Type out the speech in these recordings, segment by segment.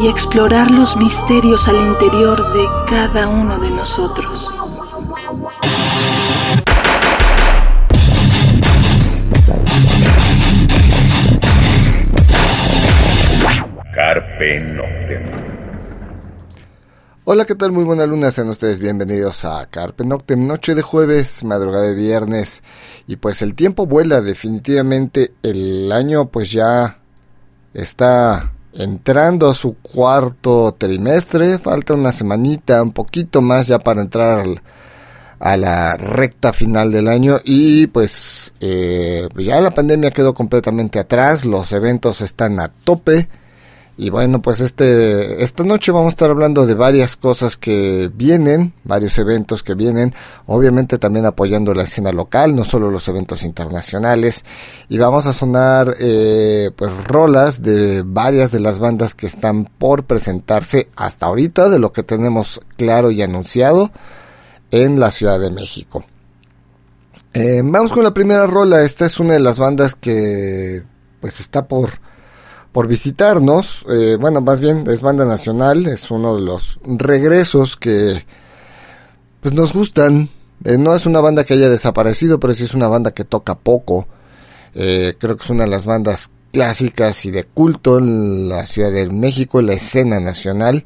y explorar los misterios al interior de cada uno de nosotros. Carpe Noctem. Hola, ¿qué tal? Muy buena luna, sean ustedes bienvenidos a Carpe Noctem, noche de jueves, madrugada de viernes. Y pues el tiempo vuela, definitivamente el año pues ya está entrando a su cuarto trimestre, falta una semanita, un poquito más ya para entrar a la recta final del año y pues eh, ya la pandemia quedó completamente atrás, los eventos están a tope y bueno, pues este, esta noche vamos a estar hablando de varias cosas que vienen, varios eventos que vienen, obviamente también apoyando la escena local, no solo los eventos internacionales, y vamos a sonar eh, pues rolas de varias de las bandas que están por presentarse hasta ahorita, de lo que tenemos claro y anunciado en la Ciudad de México. Eh, vamos con la primera rola, esta es una de las bandas que pues está por por visitarnos. Eh, bueno, más bien es banda nacional, es uno de los regresos que pues nos gustan. Eh, no es una banda que haya desaparecido, pero sí es una banda que toca poco. Eh, creo que es una de las bandas clásicas y de culto en la Ciudad de México, en la escena nacional,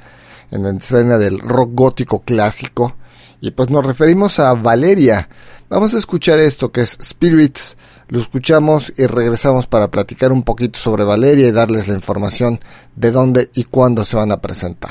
en la escena del rock gótico clásico. Y pues nos referimos a Valeria. Vamos a escuchar esto que es Spirits lo escuchamos y regresamos para platicar un poquito sobre Valeria y darles la información de dónde y cuándo se van a presentar.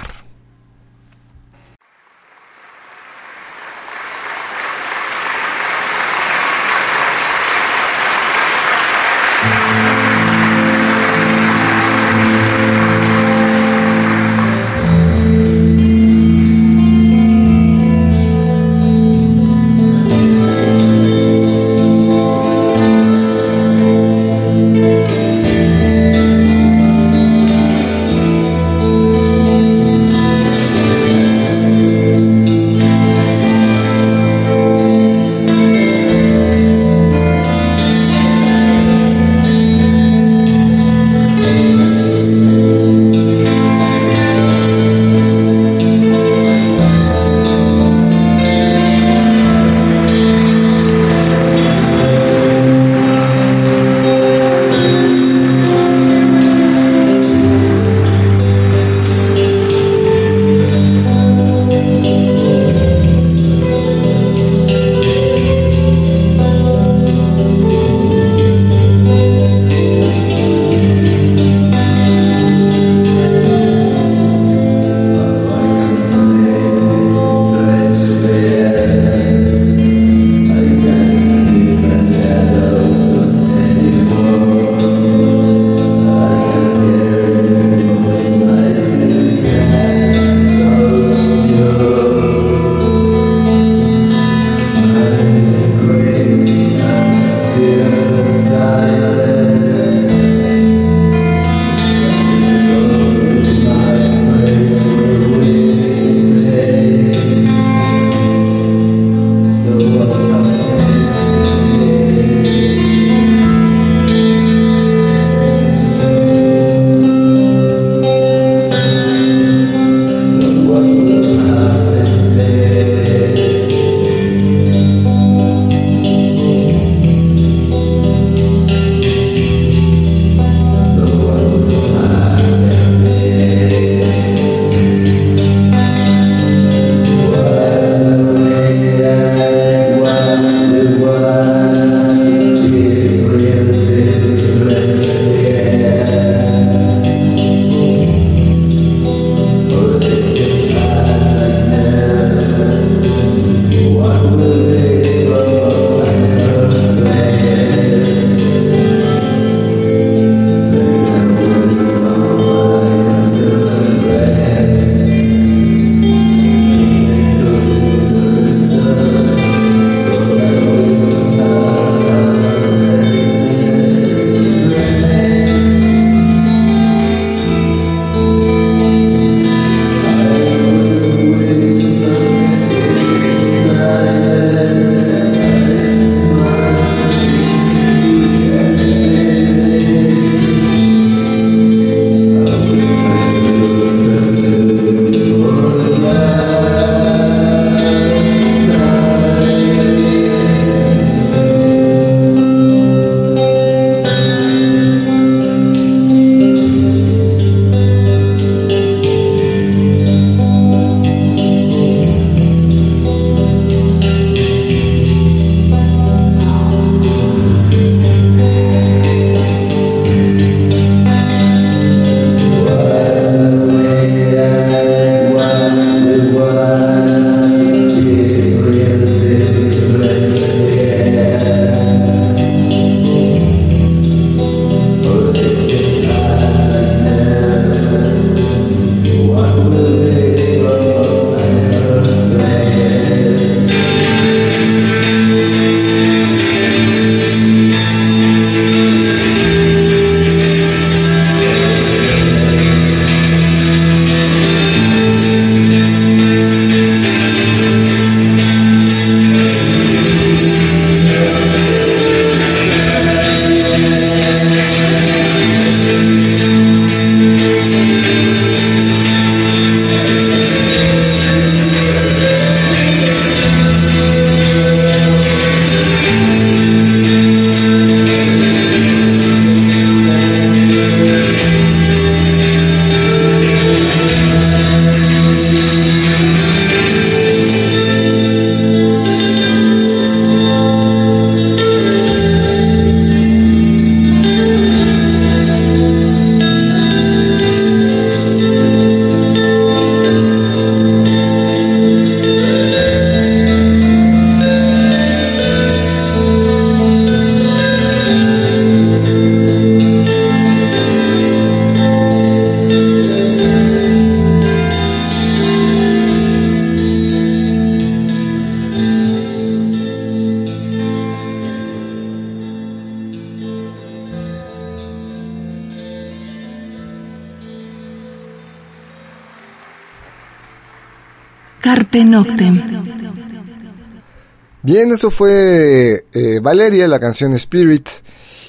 Bien, eso fue eh, Valeria, la canción Spirit.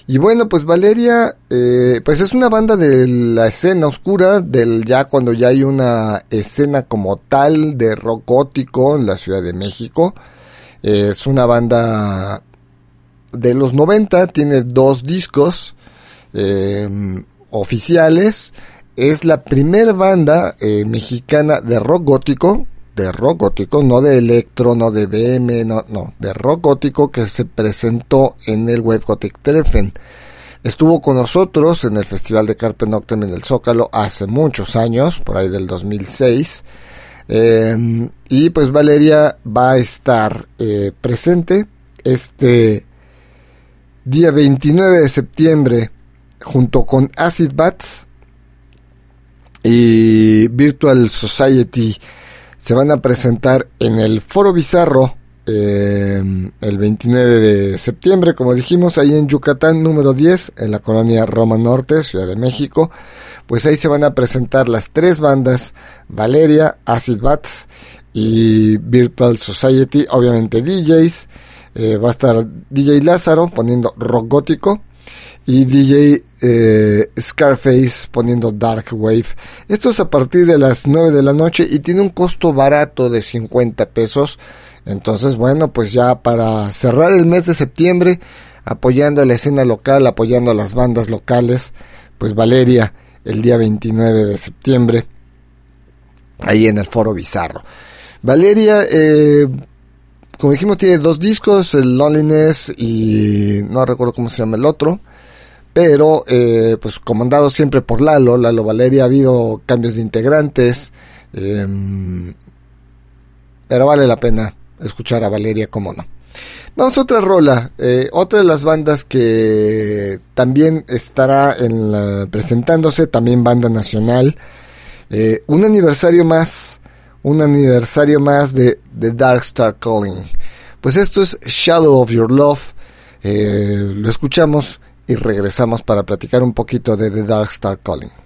Y bueno, pues Valeria, eh, pues es una banda de la escena oscura, del ya cuando ya hay una escena como tal de rock gótico en la Ciudad de México. es una banda de los 90, tiene dos discos em, oficiales. Es la primera banda eh, mexicana de rock gótico, de rock gótico, no de electro, no de BM, no, no, de rock gótico que se presentó en el Web Treffen. Estuvo con nosotros en el Festival de Carpe Noctem en el Zócalo hace muchos años, por ahí del 2006. Em, y pues Valeria va a estar eh, presente este día 29 de septiembre junto con Acid Bats y Virtual Society se van a presentar en el Foro Bizarro eh, el 29 de septiembre, como dijimos, ahí en Yucatán número 10, en la colonia Roma Norte, Ciudad de México. Pues ahí se van a presentar las tres bandas, Valeria, Acid Bats y Virtual Society, obviamente DJs. Eh, va a estar DJ Lázaro poniendo rock gótico y DJ eh, Scarface poniendo Dark Wave. Esto es a partir de las 9 de la noche y tiene un costo barato de 50 pesos. Entonces, bueno, pues ya para cerrar el mes de septiembre, apoyando la escena local, apoyando a las bandas locales, pues Valeria, el día 29 de septiembre, ahí en el Foro Bizarro. Valeria, eh, como dijimos, tiene dos discos, el Loneliness y no recuerdo cómo se llama el otro pero eh, pues comandado siempre por Lalo, Lalo Valeria, ha habido cambios de integrantes, em, pero vale la pena escuchar a Valeria, como no. Vamos a otra rola, eh, otra de las bandas que también estará en presentándose, también banda nacional, eh, un aniversario más, un aniversario más de The Dark Star Calling. Pues esto es Shadow of Your Love, lo escuchamos y regresamos para platicar un poquito de The Dark Star Calling.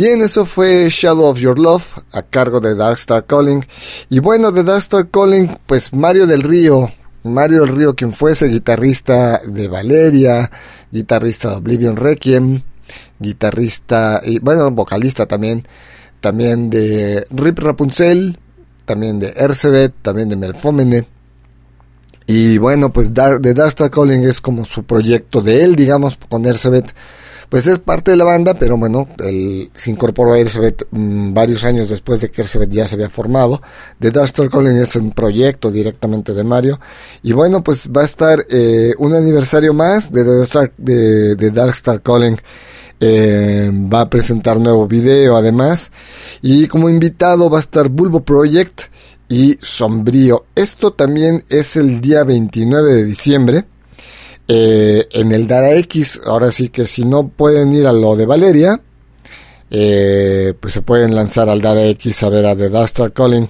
Bien, eso fue Shadow of Your Love a cargo de Darkstar Calling. Y bueno, de Darkstar Calling, pues Mario del Río. Mario del Río, quien fuese guitarrista de Valeria, guitarrista de Oblivion Requiem, guitarrista y bueno, vocalista también, también de Rip Rapunzel, también de Ercebet, también de Melfomene. Y bueno, pues The Darkstar Calling es como su proyecto de él, digamos, con Ercebet pues es parte de la banda, pero bueno, se incorporó a Ersebet mm, varios años después de que Ersebet ya se había formado. The Darkstar Calling es un proyecto directamente de Mario. Y bueno, pues va a estar eh, un aniversario más de The de, Darkstar Calling. Eh, va a presentar nuevo video además. Y como invitado va a estar Bulbo Project y Sombrío. Esto también es el día 29 de diciembre. Eh, en el Dara X, ahora sí que si no pueden ir a lo de Valeria, eh, pues se pueden lanzar al Dara X a ver a The Darkstar Calling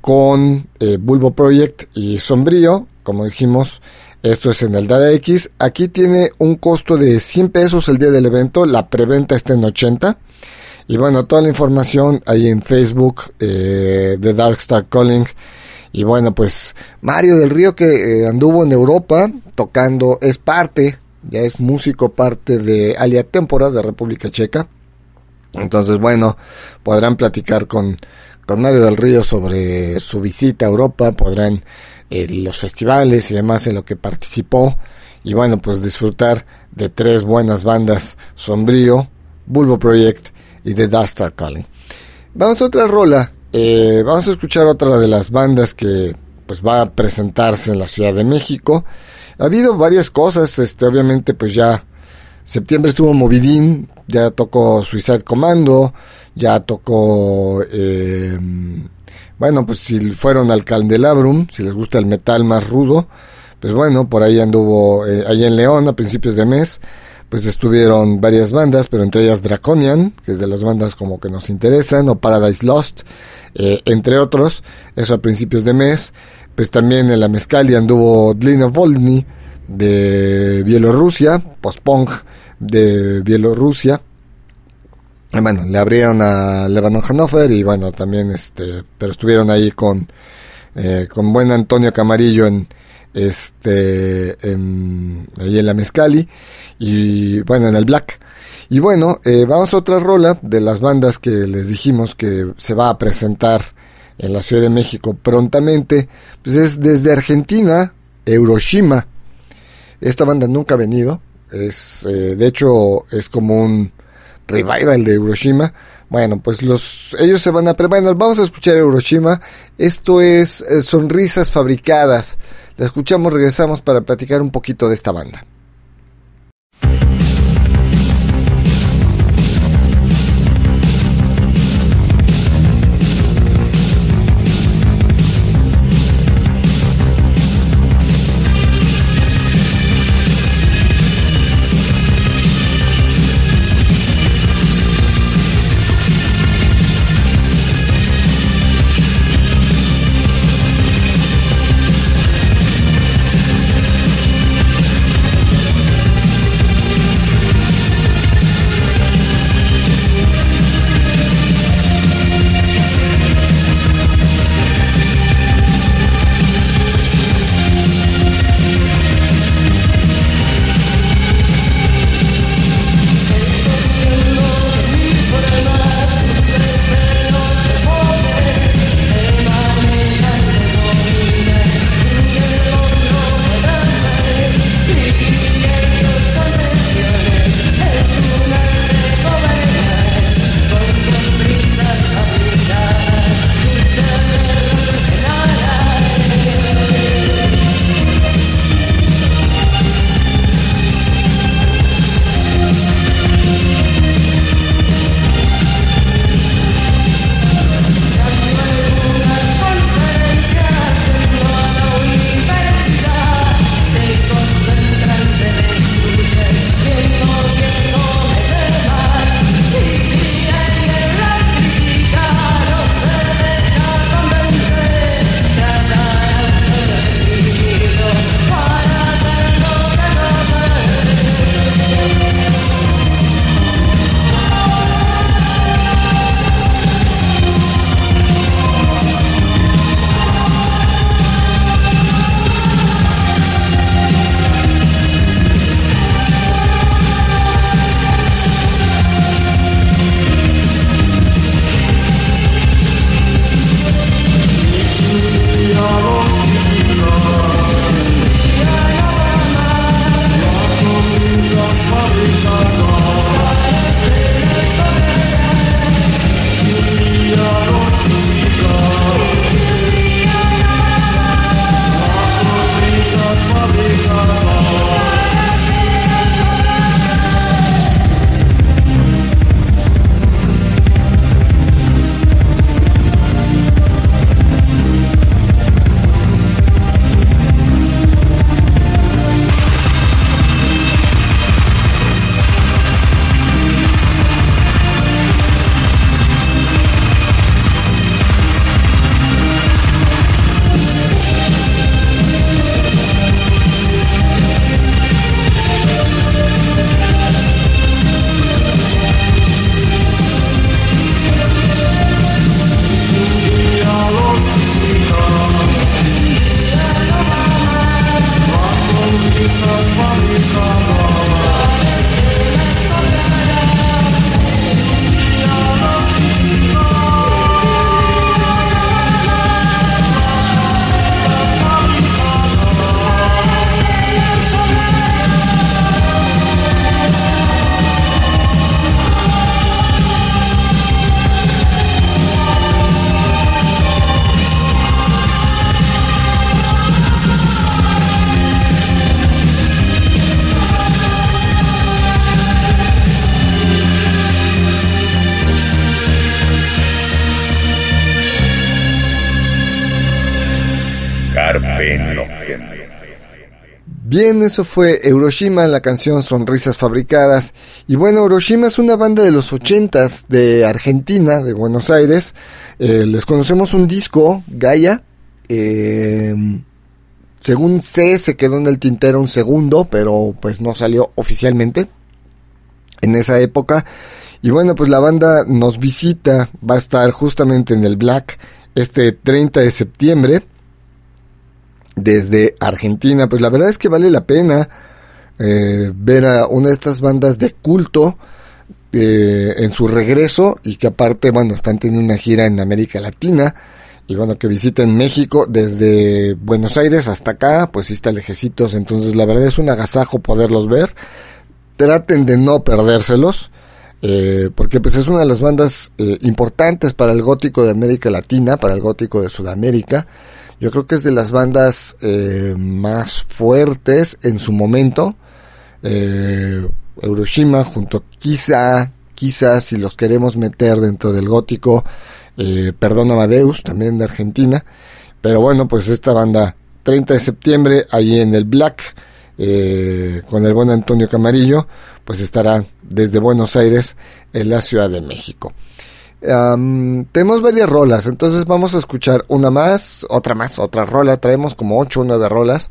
con eh, Bulbo Project y Sombrío, como dijimos. Esto es en el Dara X. Aquí tiene un costo de 100 pesos el día del evento. La preventa está en 80. Y bueno, toda la información ahí en Facebook The Darkstar Calling y bueno, pues Mario del Río que eh, anduvo en Europa tocando, es parte, ya es músico parte de Alia Tempora de República Checa. Entonces, bueno, podrán platicar con, con Mario del Río sobre su visita a Europa, podrán eh, los festivales y demás en lo que participó. Y bueno, pues disfrutar de tres buenas bandas, Sombrío, Bulbo Project y The Dustar Calling. Vamos a otra rola eh, vamos a escuchar otra de las bandas que pues va a presentarse en la Ciudad de México. Ha habido varias cosas, este, obviamente pues ya septiembre estuvo Movidín, ya tocó Suicide Commando, ya tocó, eh, bueno pues si fueron al Candelabrum, si les gusta el metal más rudo, pues bueno, por ahí anduvo, eh, ahí en León a principios de mes, pues estuvieron varias bandas, pero entre ellas Draconian, que es de las bandas como que nos interesan, o Paradise Lost, eh, entre otros, eso a principios de mes. Pues también en la Mezcali anduvo Dlina Volny de Bielorrusia, post-punk de Bielorrusia. bueno, le abrieron a Lebanon Hannover y bueno, también este, pero estuvieron ahí con, eh, con buen Antonio Camarillo en, este, ahí en la Mezcali y bueno, en el Black. Y bueno, eh, vamos a otra rola de las bandas que les dijimos que se va a presentar en la Ciudad de México prontamente. Pues es desde Argentina, Euroshima. Esta banda nunca ha venido. Es, eh, de hecho, es como un revival de Euroshima. Bueno, pues los ellos se van a bueno, vamos a escuchar Euroshima. Esto es eh, Sonrisas Fabricadas. La escuchamos, regresamos para platicar un poquito de esta banda. Bien, eso fue Euroshima, la canción Sonrisas Fabricadas. Y bueno, Euroshima es una banda de los ochentas de Argentina, de Buenos Aires. Eh, les conocemos un disco, Gaia. Eh, según sé, se quedó en el tintero un segundo, pero pues no salió oficialmente en esa época. Y bueno, pues la banda nos visita, va a estar justamente en el Black este 30 de septiembre desde Argentina. Pues la verdad es que vale la pena eh, ver a una de estas bandas de culto eh, en su regreso y que aparte, bueno, están teniendo una gira en América Latina y bueno, que visiten México desde Buenos Aires hasta acá, pues sí está lejecitos, entonces la verdad es un agasajo poderlos ver. Traten de no perdérselos, eh, porque pues es una de las bandas eh, importantes para el gótico de América Latina, para el gótico de Sudamérica. Yo creo que es de las bandas eh, más fuertes en su momento. Euroshima junto quizá, quizá si los queremos meter dentro del gótico, eh, Perdón Amadeus, también de Argentina. Pero bueno, pues esta banda, 30 de septiembre, ahí en el Black, eh, con el buen Antonio Camarillo, pues estará desde Buenos Aires en la Ciudad de México. Tenemos varias rolas, entonces vamos a escuchar una más, otra más, otra rola, traemos como 8 o 9 rolas.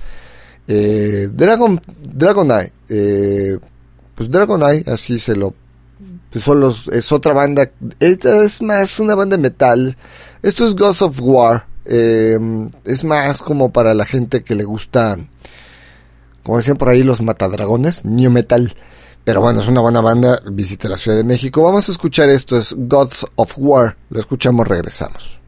Eh, Dragon, Dragon Eye, eh, pues Dragon Eye, así se lo pues es otra banda. Esta es más una banda de metal. Esto es Ghost of War. Eh, es más como para la gente que le gusta, como decían por ahí, los matadragones, new metal. Pero bueno, es una buena banda. Visita la Ciudad de México. Vamos a escuchar esto. Es Gods of War. Lo escuchamos, regresamos.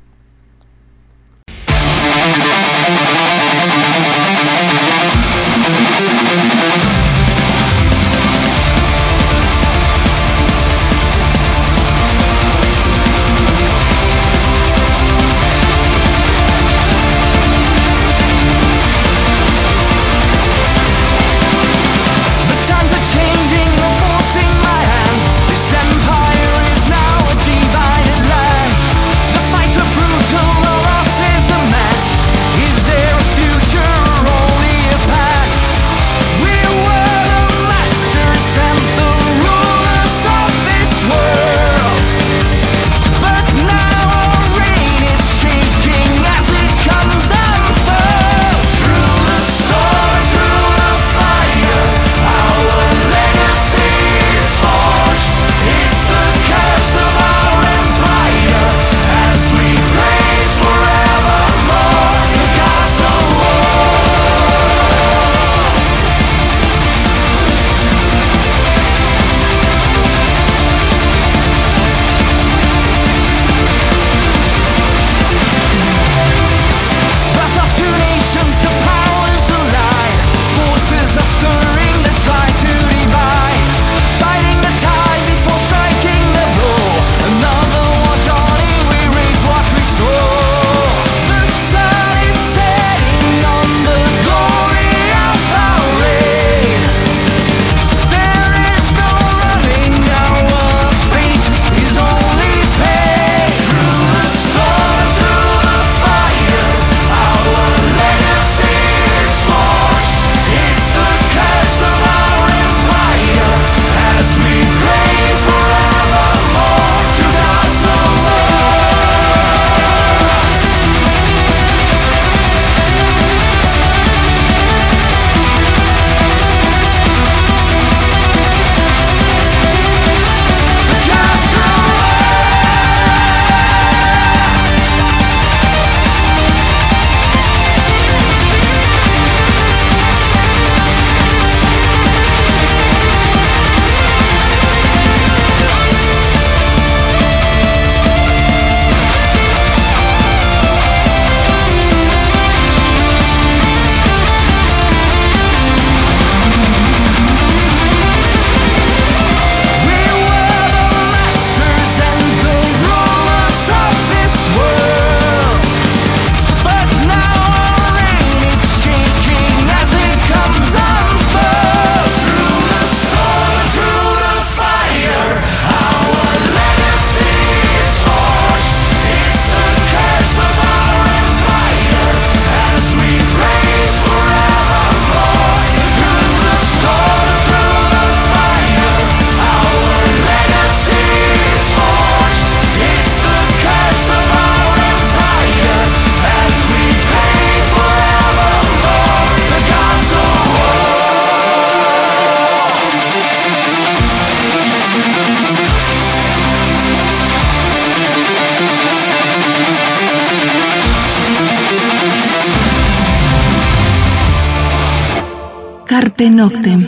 Carpe Noctem.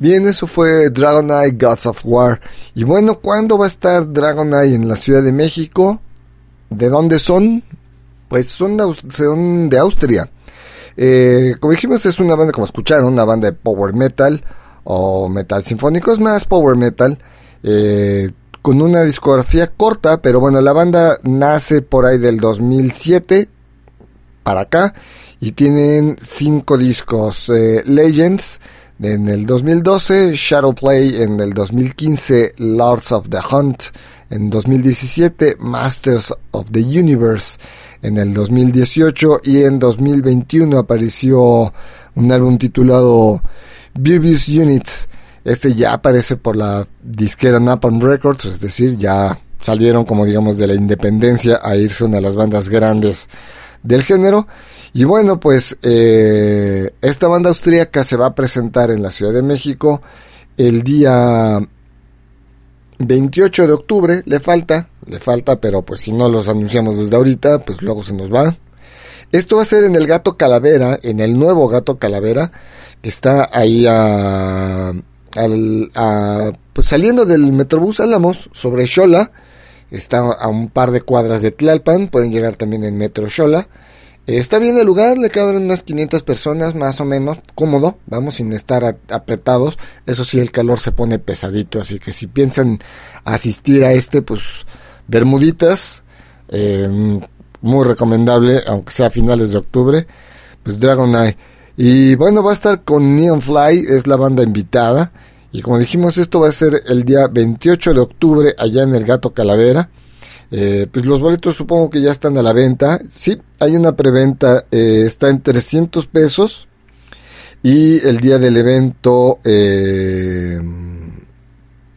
Bien, eso fue Dragon Eye Gods of War. Y bueno, ¿cuándo va a estar Dragon Eye en la Ciudad de México? ¿De dónde son? Pues son de, Austria. Eh, como dijimos, es una banda, como escucharon, una banda de power metal o metal sinfónico, es más power metal. Eh, con una discografía corta, pero bueno, la banda nace por ahí del 2007 para acá y tienen cinco discos. Eh, Legends en el 2012, Shadowplay en el 2015, Lords of the Hunt en 2017, Masters of the Universe en el 2018 y en 2021 apareció un álbum titulado Virbius Units. Este ya aparece por la disquera Napalm Records, es decir, ya salieron como digamos de la independencia a irse una de las bandas grandes del género. Y bueno, pues eh, esta banda austríaca se va a presentar en la Ciudad de México el día 28 de octubre. Le falta, le falta, pero pues si no los anunciamos desde ahorita, pues luego se nos va. Esto va a ser en el Gato Calavera, en el nuevo Gato Calavera, que está ahí a, pues saliendo del Metrobús Álamos sobre Xola. Está a un par de cuadras de Tlalpan, pueden llegar también en Metro Xola. Está bien el lugar, le caben unas 500 personas más o menos, cómodo, vamos sin estar apretados. Eso sí, el calor se pone pesadito, así que si piensan asistir a este, pues bermuditas, eh, muy recomendable, aunque sea a finales de octubre, pues Dragon Eye. Y bueno, va a estar con Neon Fly, es la banda invitada. Y como dijimos, esto va a ser el día 28 de octubre allá en el Gato Calavera. Eh, pues los boletos supongo que ya están a la venta. Sí, hay una preventa, eh, está en 300 pesos. Y el día del evento, eh,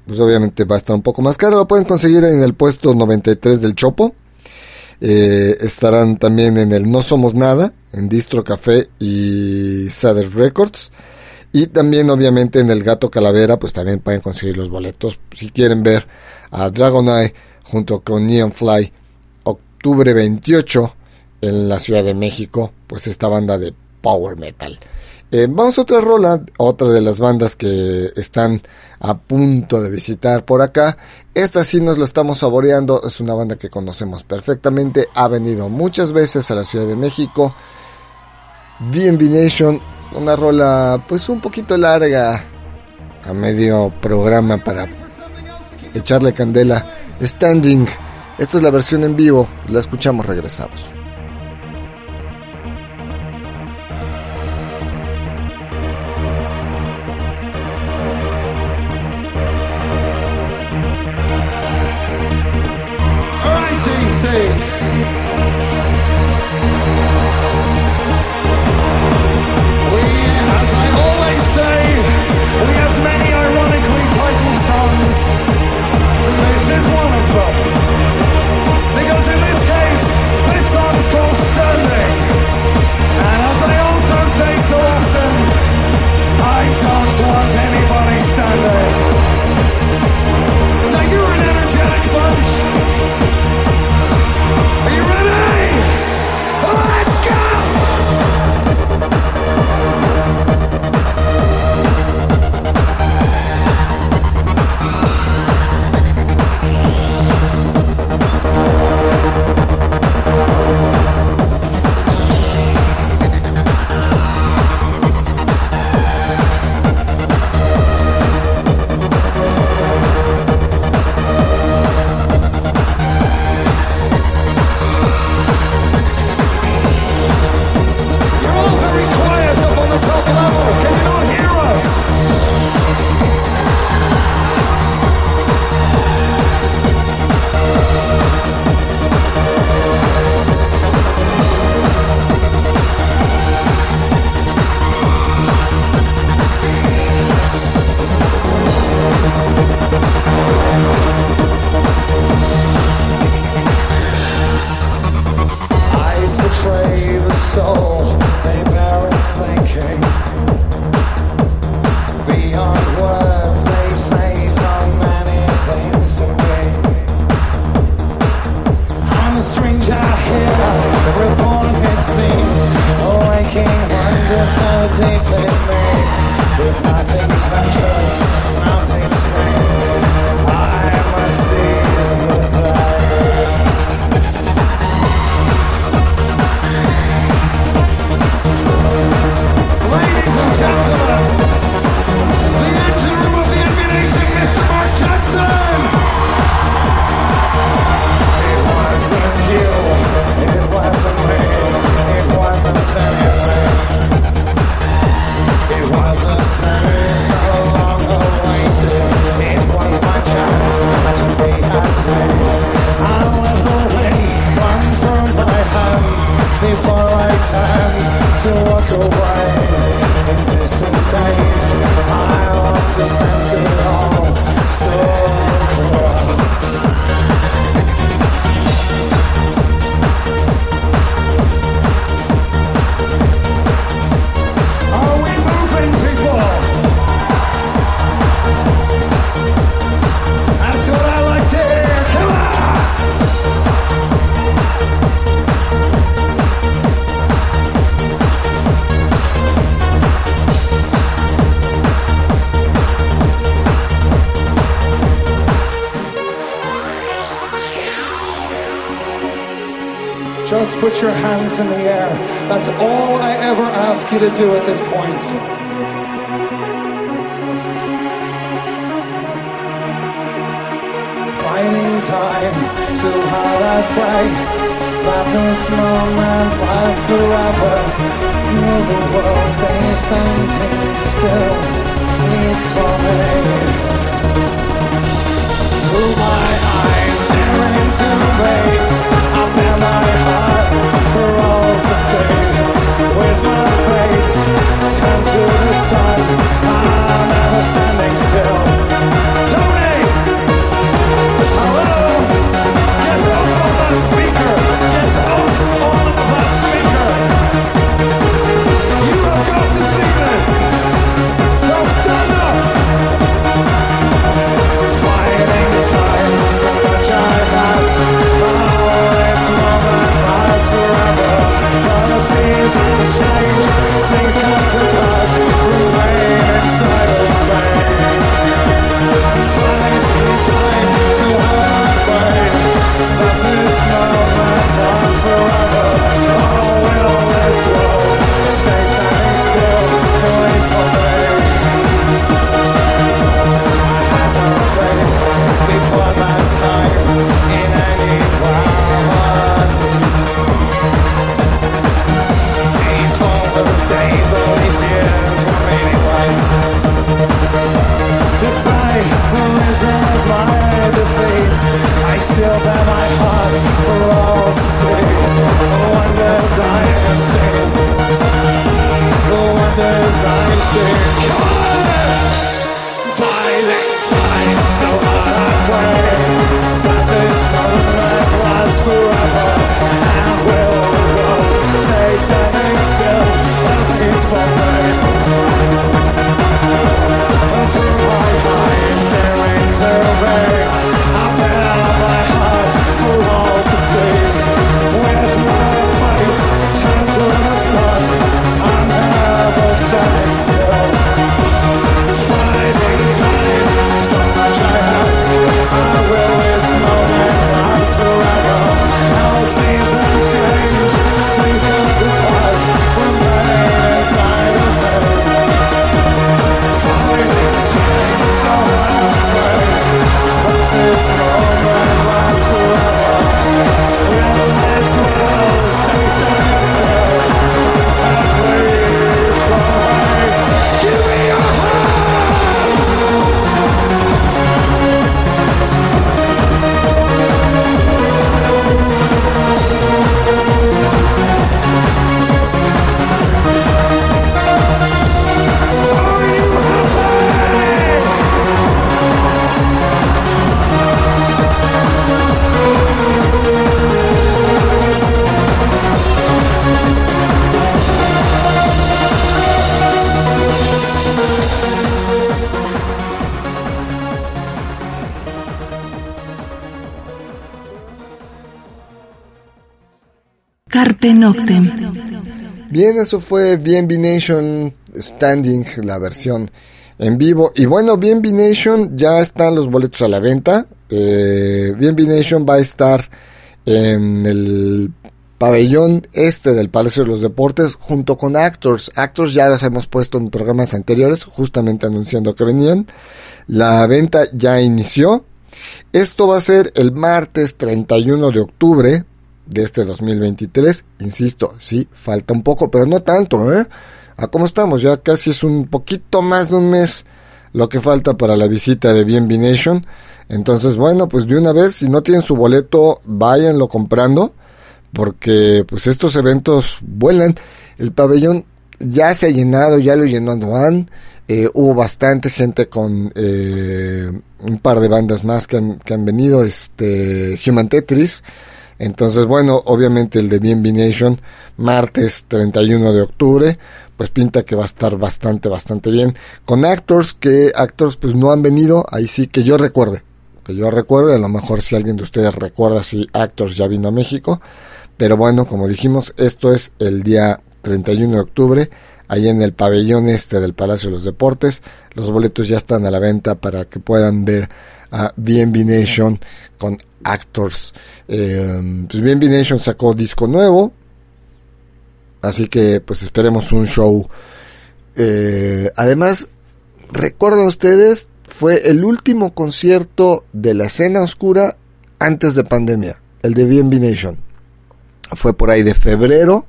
pues obviamente va a estar un poco más caro. Lo pueden conseguir en el puesto 93 del Chopo. estarán también en el No Somos Nada, en Distro Café y Sader Records. Y también obviamente en el Gato Calavera, pues también pueden conseguir los boletos si quieren ver a Dragon Eye junto con Neon Fly, octubre 28 en la Ciudad de México, pues esta banda de power metal. Eh, vamos a otra rola, otra de las bandas que están a punto de visitar por acá. Esta sí nos lo estamos saboreando, es una banda que conocemos perfectamente, ha venido muchas veces a la Ciudad de México. DNB Nation, una rola pues un poquito larga, a medio programa para echarle candela. Standing. Esta es la versión en vivo. La escuchamos, regresamos. is anybody standing? Now you're an energetic bunch. Your hands in the air. That's all I ever ask you to do at this point. Finding time, so hard I pray that this moment lasts forever. Will the world stay standing still, least for me? Through my eyes, staring into me, I bear my heart Turn to the side, I'm never standing still. Tony! I see. The wonders I see. Bien, eso fue BNB Nation Standing, la versión en vivo. Y bueno, BNB Nation ya están los boletos a la venta. Eh, Nation va a estar en el pabellón este del Palacio de los Deportes junto con Actors. Actors ya los hemos puesto en programas anteriores, justamente anunciando que venían. La venta ya inició. Esto va a ser el martes 31 de octubre de este 2023. Insisto, sí, falta un poco, pero no tanto, ¿eh? ¿A cómo estamos? Ya casi es un poquito más de un mes lo que falta para la visita de BNB Nation. Entonces, bueno, pues de una vez, si no tienen su boleto, váyanlo comprando, porque pues estos eventos vuelan. El pabellón ya se ha llenado, ya lo llenó Duan. Eh, hubo bastante gente con eh, un par de bandas más que han, que han venido, este Human Tetris. Entonces, bueno, obviamente el de BNB Nation, martes 31 de octubre, pues pinta que va a estar bastante, bastante bien. Con Actors, que Actors pues no han venido, ahí sí que yo recuerde, que yo recuerde, a lo mejor si alguien de ustedes recuerda si Actors ya vino a México, pero bueno, como dijimos, esto es el día 31 de octubre, ahí en el pabellón este del Palacio de los Deportes. Los boletos ya están a la venta para que puedan ver a BNB Nation con Actors. Eh, pues BNB Nation sacó disco nuevo, así que pues esperemos un show. Eh, además, recuerden ustedes, fue el último concierto de la escena oscura antes de pandemia, el de BNB Nation. Fue por ahí de febrero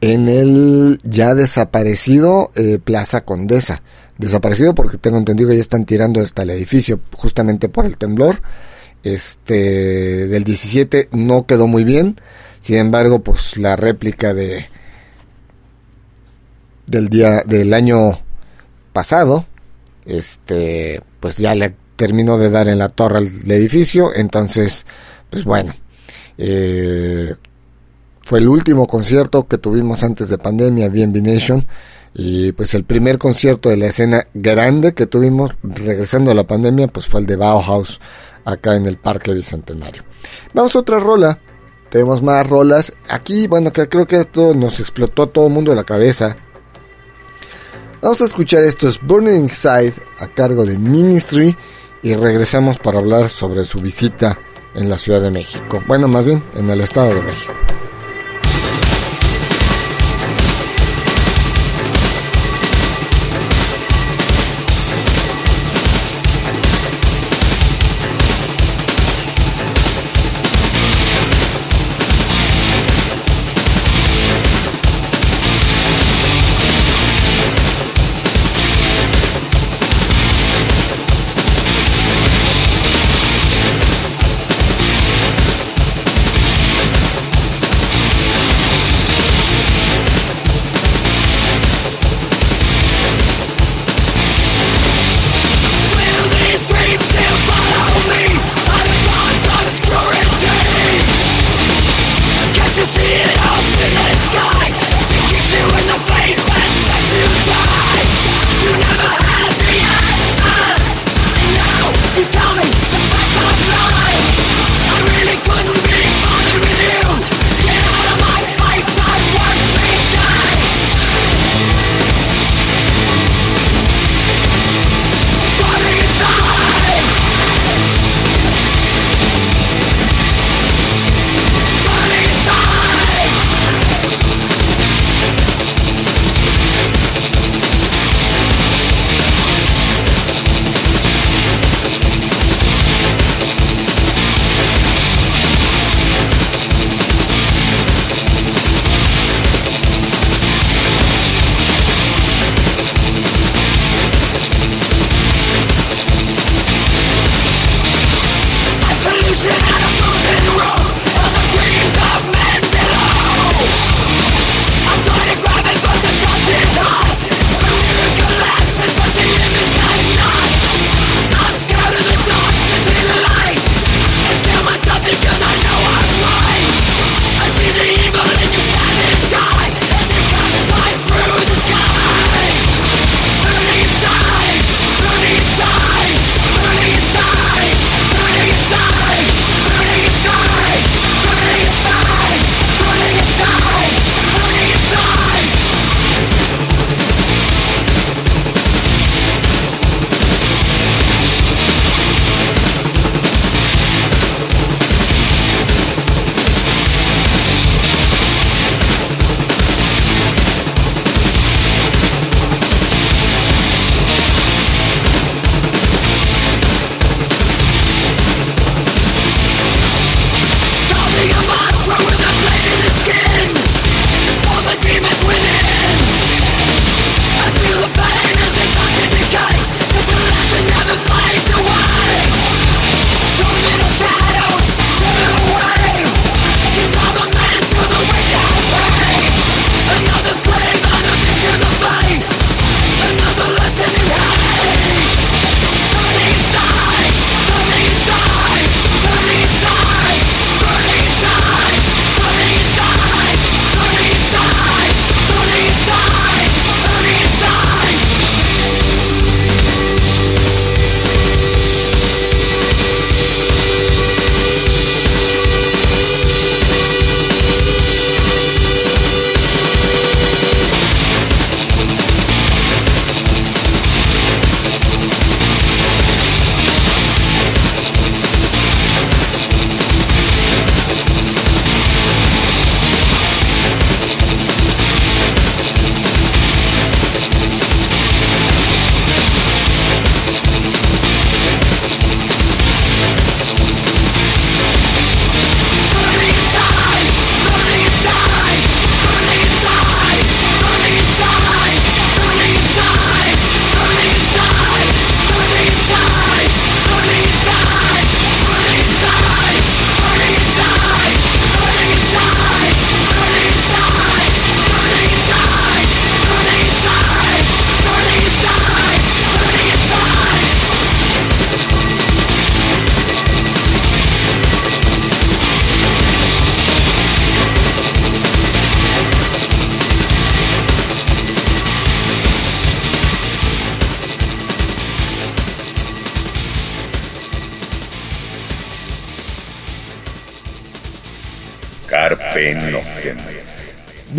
en el ya desaparecido eh, Plaza Condesa. Desaparecido porque tengo entendido que ya están tirando hasta el edificio justamente por el temblor. Este del 17 no quedó muy bien. Sin embargo, pues la réplica de del día del año pasado, este, pues ya le terminó de dar en la torre al edificio. Entonces, pues bueno, eh, fue el último concierto que tuvimos antes de pandemia, BNB Nation. Y pues el primer concierto de la escena grande que tuvimos regresando a la pandemia, pues fue el de Bauhaus acá en el Parque Bicentenario. Vamos a otra rola. Tenemos más rolas. Aquí, bueno, que creo que esto nos explotó a todo el mundo de la cabeza. Vamos a escuchar esto, es Burning Inside a cargo de Ministry y regresamos para hablar sobre su visita en la Ciudad de México. Bueno, más bien en el Estado de México.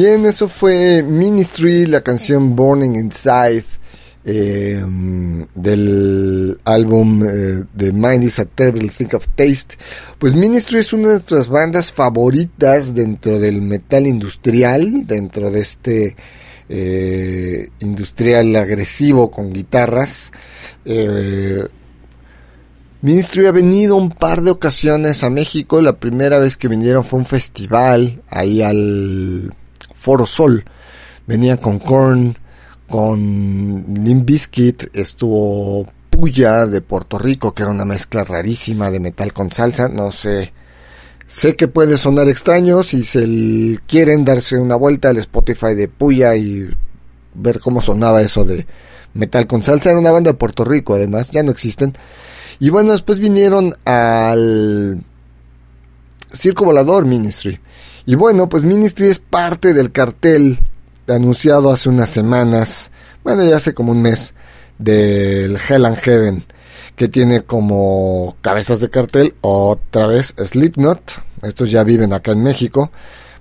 Bien, eso fue Ministry, la canción Burning Inside eh, del álbum eh, The Mind is a Terrible Thing of Taste. Pues Ministry es una de nuestras bandas favoritas dentro del metal industrial, dentro de este eh, industrial agresivo con guitarras. Eh, Ministry ha venido un par de ocasiones a México. La primera vez que vinieron fue un festival ahí al Foro Sol. Venían con Korn, con Limp Bizkit, estuvo Puya de Puerto Rico, que era una mezcla rarísima de metal con salsa. No sé. Sé que puede sonar extraño si se quieren darse una vuelta al Spotify de Puya y ver cómo sonaba eso de metal con salsa. Era una banda de Puerto Rico, además, ya no existen. Y bueno, después vinieron al Circo Volador Ministry. Y bueno, pues Ministry es parte del cartel anunciado hace unas semanas, bueno, ya hace como un mes, del Hell and Heaven, que tiene como cabezas de cartel otra vez Slipknot, estos ya viven acá en México,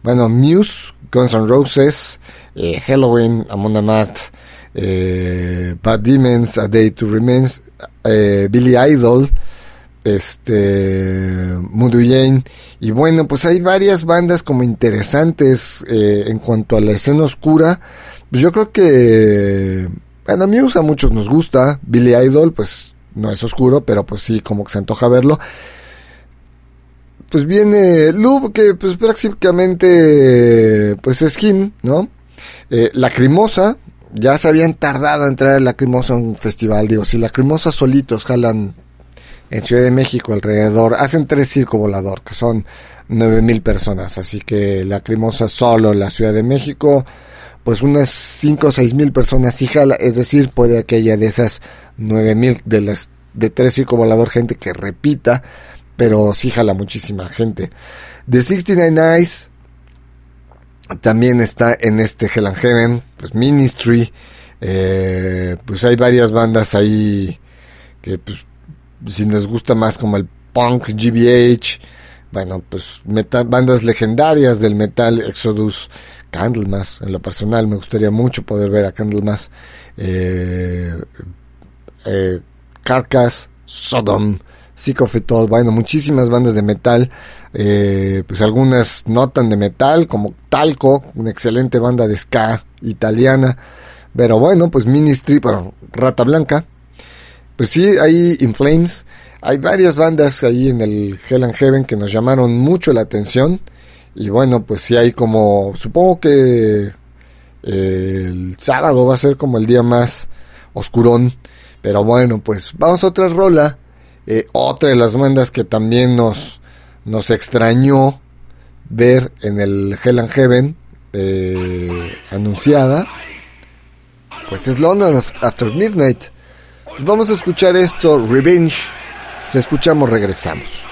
bueno, Muse, Guns N' Roses, eh, Halloween, Amon Amarth, eh, Bad Demons, A Day to Remains, eh, Billy Idol, este Mudu Jane y bueno pues hay varias bandas como interesantes eh, en cuanto a la escena oscura. Pues yo creo que bueno, a mí a muchos nos gusta. Billy Idol pues no es oscuro pero pues sí como que se antoja verlo. Pues viene Lube que pues prácticamente pues es Kim no eh, Lacrimosa ya se habían tardado a entrar a Lacrimosa a un festival. Digo si Lacrimosa solitos jalan en Ciudad de México alrededor, hacen tres circo volador, que son nueve mil personas, así que Lacrimosa solo en la Ciudad de México, pues unas cinco o seis mil personas sí jala, es decir, puede que haya de esas nueve mil de las de tres circo volador gente que repita, pero sí jala muchísima gente. The 69 Eyes también está en este Hell Heaven, pues Ministry, eh, pues hay varias bandas ahí que pues si nos gusta más como el punk, GBH, bueno, pues bandas legendarias del metal, Exodus, Candlemas, en lo personal me gustaría mucho poder ver a Candlemas, eh, eh, Carcass, Sodom, Sick of It All, bueno, muchísimas bandas de metal, eh, pues algunas notan de metal, como Talco, una excelente banda de ska italiana, pero bueno, pues Ministry, bueno, Rata Blanca, pues sí, hay In Flames, hay varias bandas ahí en el Hell and Heaven que nos llamaron mucho la atención. Y bueno, pues sí hay como, supongo que eh, el sábado va a ser como el día más oscurón. Pero bueno, pues vamos a otra rola. Eh, otra de las bandas que también nos, nos extrañó ver en el Hell and Heaven eh, anunciada. Pues es London After Midnight. Pues vamos a escuchar esto, Revenge. Si escuchamos, regresamos.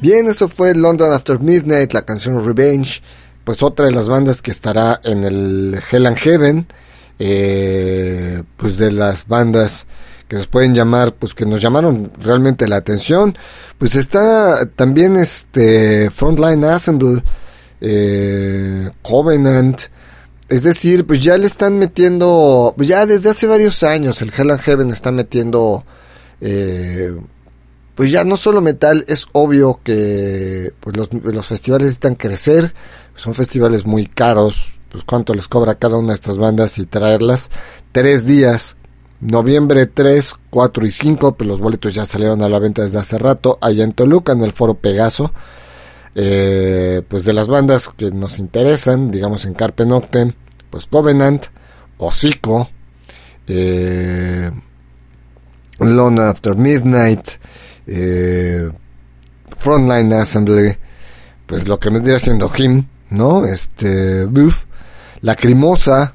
Bien, eso fue London After Midnight, la canción Revenge, pues otra de las bandas que estará en el Hell and Heaven, eh, pues de las bandas que nos pueden llamar, pues que nos llamaron realmente la atención, pues está también este Frontline Assemble, eh, Covenant, es decir, pues ya le están metiendo, pues ya desde hace varios años el Hell and Heaven está metiendo eh, pues ya no solo metal, es obvio que pues los, festivales necesitan crecer, son festivales muy caros, pues cuánto les cobra cada una de estas bandas y traerlas. Tres días, noviembre 3, 4 y 5, pues los boletos ya salieron a la venta desde hace rato, allá en Toluca, en el foro Pegaso. Eh, pues de las bandas que nos interesan, digamos en Carpe Noctem, pues Covenant, Hocico, eh, Lone After Midnight, eh, Frontline Assembly, pues lo que me diría siendo Him, ¿no? Este, Buff, Lacrimosa,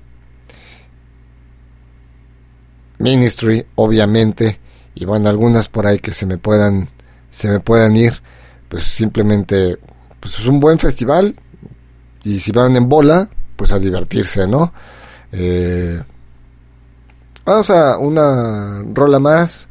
Ministry, obviamente, y bueno, algunas por ahí que se me puedan, se me puedan ir, pues simplemente, pues es un buen festival, y si van en bola, pues a divertirse, ¿no? Eh, vamos a una rola más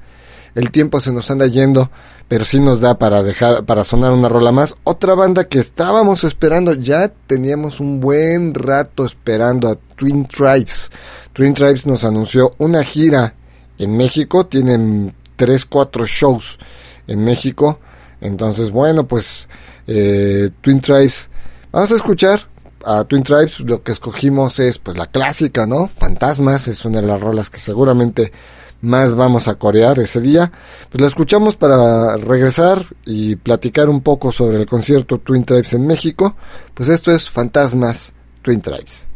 el tiempo se nos anda yendo, pero sí nos da para dejar, para sonar una rola más. Otra banda que estábamos esperando, ya teníamos un buen rato esperando a Twin Tribes. Twin Tribes nos anunció una gira en México, tienen 3, 4 shows en México. Entonces, bueno, pues eh, Twin Tribes, vamos a escuchar a Twin Tribes. Lo que escogimos es pues la clásica, ¿no? Fantasmas, es una de las rolas que seguramente más vamos a corear ese día. Pues la escuchamos para regresar y platicar un poco sobre el concierto Twin Tribes en México. Pues esto es Fantasmas Twin Tribes.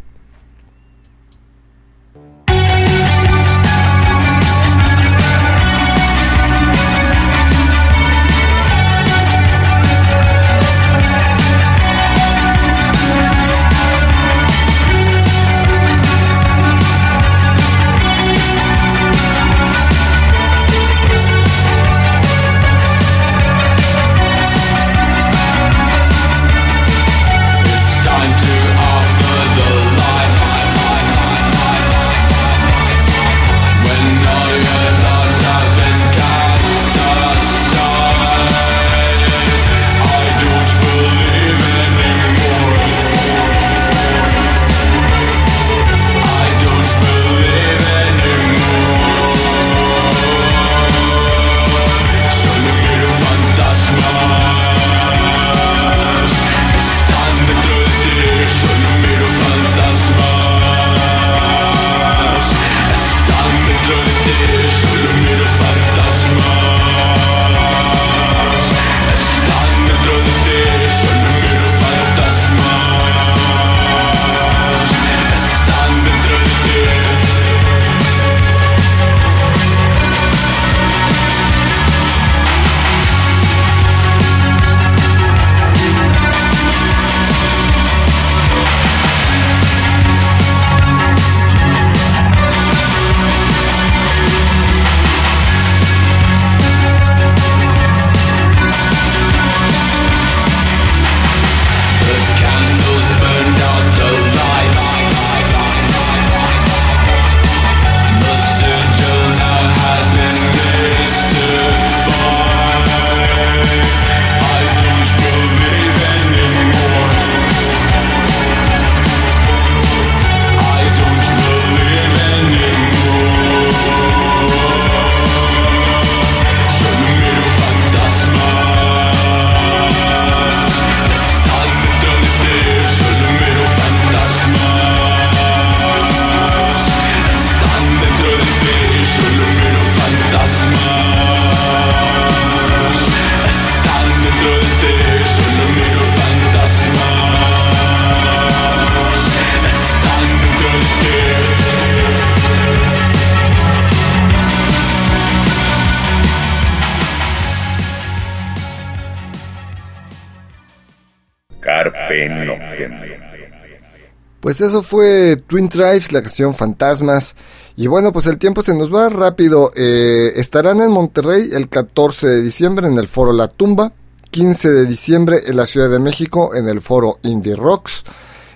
Pues eso fue Twin Tribes, la canción Fantasmas. Y bueno, pues el tiempo se nos va rápido. Eh, estarán en Monterrey el 14 de diciembre en el foro La Tumba. 15 de diciembre en la Ciudad de México en el foro Indie Rocks.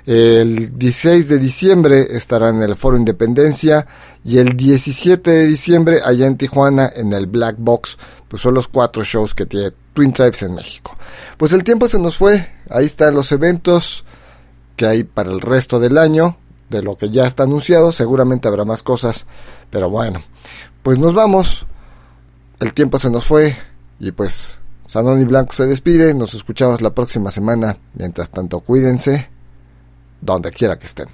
El 16 de diciembre estarán en el Foro Independencia y el 17 de diciembre allá en Tijuana en el Black Box. Pues son los cuatro shows que tiene Twin Tribes en México. Pues el tiempo se nos fue. Ahí están los eventos que hay para el resto del año. De lo que ya está anunciado. Seguramente habrá más cosas. Pero bueno. Pues nos vamos. El tiempo se nos fue. Y pues Sanón y Blanco se despide. Nos escuchamos la próxima semana. Mientras tanto, cuídense donde quiera que estén.